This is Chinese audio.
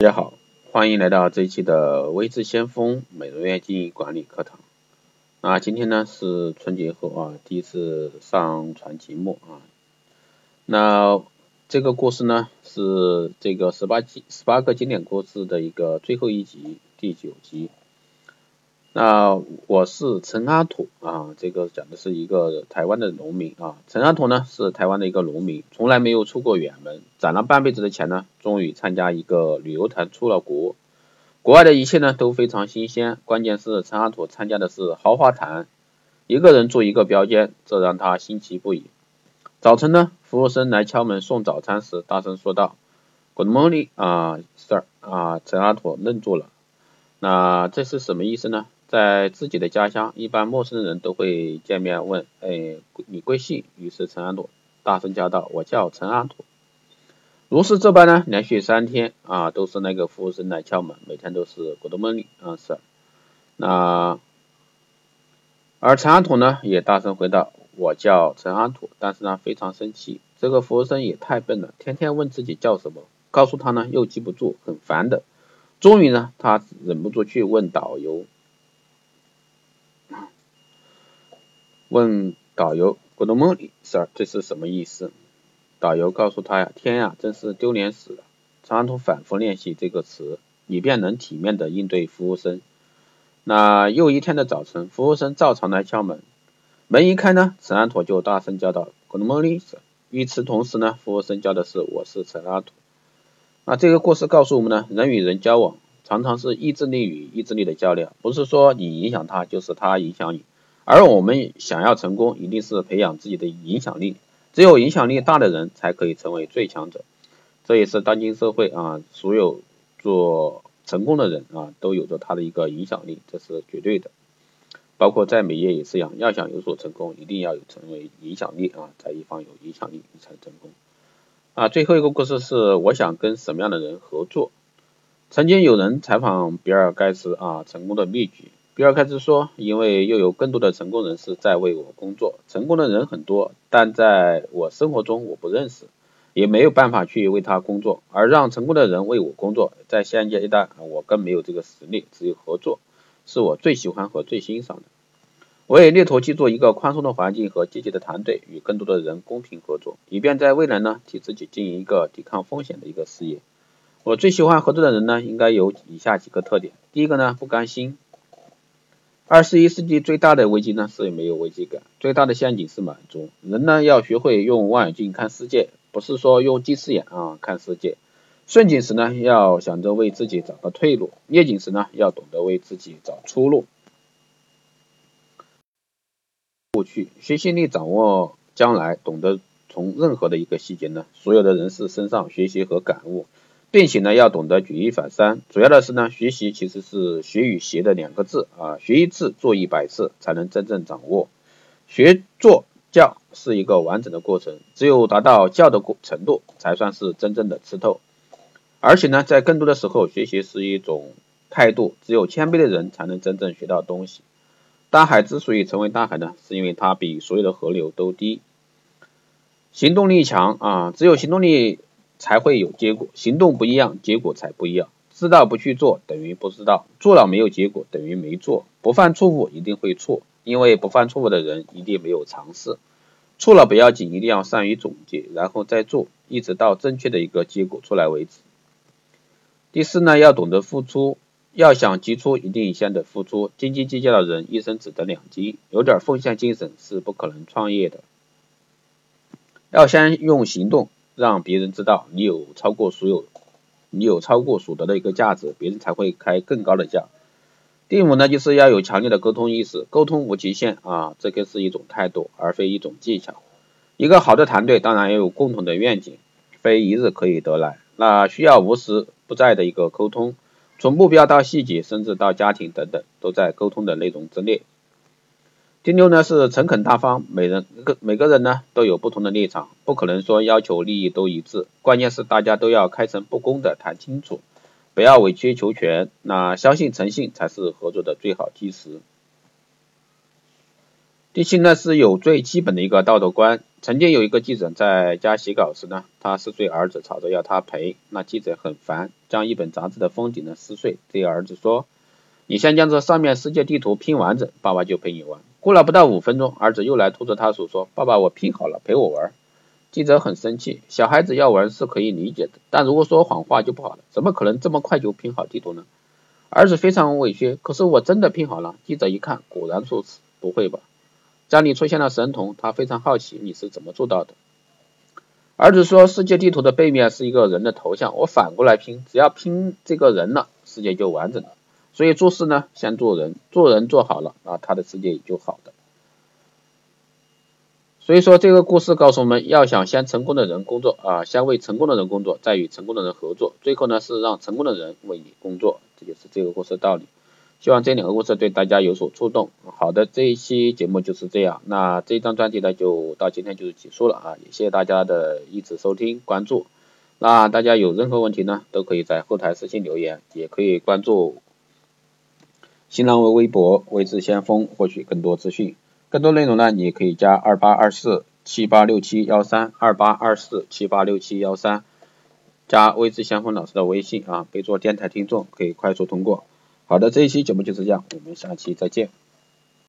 大家好，欢迎来到这一期的微智先锋美容院经营管理课堂。啊今天呢是春节后啊第一次上传节目啊。那这个故事呢是这个十八集十八个经典故事的一个最后一集第九集。那我是陈阿土啊，这个讲的是一个台湾的农民啊。陈阿土呢是台湾的一个农民，从来没有出过远门，攒了半辈子的钱呢，终于参加一个旅游团出了国。国外的一切呢都非常新鲜，关键是陈阿土参加的是豪华团，一个人住一个标间，这让他新奇不已。早晨呢，服务生来敲门送早餐时，大声说道：“Good morning，啊，Sir，啊。”陈阿土愣住了，那这是什么意思呢？在自己的家乡，一般陌生人都会见面问：“哎，你贵姓？”于是陈安土大声叫道：“我叫陈安土。”如是这般呢，连续三天啊，都是那个服务生来敲门，每天都是 “Good morning，啊，Sir。”那而陈安土呢，也大声回答：“我叫陈安土。”但是呢，非常生气，这个服务生也太笨了，天天问自己叫什么，告诉他呢又记不住，很烦的。终于呢，他忍不住去问导游。问导游：“Good morning, sir，这是什么意思？”导游告诉他呀：“天呀，真是丢脸死了！”长途反复练习这个词，以便能体面的应对服务生。那又一天的早晨，服务生照常来敲门，门一开呢，陈安土就大声叫道：“Good morning, sir。”与此同时呢，服务生叫的是：“我是陈安土。”那这个故事告诉我们呢，人与人交往常常是意志力与意志力的较量，不是说你影响他，就是他影响你。而我们想要成功，一定是培养自己的影响力。只有影响力大的人，才可以成为最强者。这也是当今社会啊，所有做成功的人啊，都有着他的一个影响力，这是绝对的。包括在美业也是一样，要想有所成功，一定要有成为影响力啊，在一方有影响力，你才成功。啊，最后一个故事是，我想跟什么样的人合作？曾经有人采访比尔盖茨啊，成功的秘诀。比尔盖茨说：“因为又有更多的成功人士在为我工作，成功的人很多，但在我生活中我不认识，也没有办法去为他工作，而让成功的人为我工作，在现阶段我更没有这个实力，只有合作是我最喜欢和最欣赏的。我也力图去做一个宽松的环境和积极的团队，与更多的人公平合作，以便在未来呢替自己经营一个抵抗风险的一个事业。我最喜欢合作的人呢，应该有以下几个特点：第一个呢，不甘心。”二十一世纪最大的危机呢是没有危机感，最大的陷阱是满足。人呢要学会用望远镜看世界，不是说用近视眼啊看世界。顺境时呢要想着为自己找到退路，逆境时呢要懂得为自己找出路。过去学习力掌握将来，懂得从任何的一个细节呢，所有的人事身上学习和感悟。并且呢，要懂得举一反三。主要的是呢，学习其实是学与学的两个字啊，学一次做一百次才能真正掌握。学做教是一个完整的过程，只有达到教的过程度，才算是真正的吃透。而且呢，在更多的时候，学习是一种态度，只有谦卑的人才能真正学到东西。大海之所以成为大海呢，是因为它比所有的河流都低。行动力强啊，只有行动力。才会有结果，行动不一样，结果才不一样。知道不去做等于不知道，做了没有结果等于没做。不犯错误一定会错，因为不犯错误的人一定没有尝试。错了不要紧，一定要善于总结，然后再做，一直到正确的一个结果出来为止。第四呢，要懂得付出，要想急出一定先得付出。斤斤计较的人一生只得两斤，有点奉献精神是不可能创业的。要先用行动。让别人知道你有超过所有，你有超过所得的一个价值，别人才会开更高的价。第五呢，就是要有强烈的沟通意识，沟通无极限啊，这个是一种态度，而非一种技巧。一个好的团队当然要有共同的愿景，非一日可以得来，那需要无时不在的一个沟通，从目标到细节，甚至到家庭等等，都在沟通的内容之内。第六呢是诚恳大方，每人个每个人呢都有不同的立场，不可能说要求利益都一致，关键是大家都要开诚布公的谈清楚，不要委曲求全，那相信诚信才是合作的最好基石。第七呢是有最基本的一个道德观，曾经有一个记者在家写稿时呢，他四岁儿子吵着要他陪，那记者很烦，将一本杂志的封顶呢撕碎，对儿子说：“你先将这上面世界地图拼完整，爸爸就陪你玩。”过了不到五分钟，儿子又来拖着他手说：“爸爸，我拼好了，陪我玩。”记者很生气，小孩子要玩是可以理解的，但如果说谎话就不好了，怎么可能这么快就拼好地图呢？儿子非常委屈，可是我真的拼好了。记者一看，果然如此，不会吧？家里出现了神童，他非常好奇你是怎么做到的。儿子说，世界地图的背面是一个人的头像，我反过来拼，只要拼这个人了，世界就完整了。所以做事呢，先做人，做人做好了啊，他的世界也就好的。所以说这个故事告诉我们要想先成功的人工作啊，先为成功的人工作，再与成功的人合作，最后呢是让成功的人为你工作，这就是这个故事的道理。希望这两个故事对大家有所触动。好的，这一期节目就是这样。那这一张专辑呢，就到今天就结束了啊！也谢谢大家的一直收听关注。那大家有任何问题呢，都可以在后台私信留言，也可以关注新浪微博“未知先锋”获取更多资讯。更多内容呢，你可以加二八二四七八六七幺三二八二四七八六七幺三，加未知先锋老师的微信啊，备注电台听众，可以快速通过。好的，这一期节目就是这样，我们下期再见。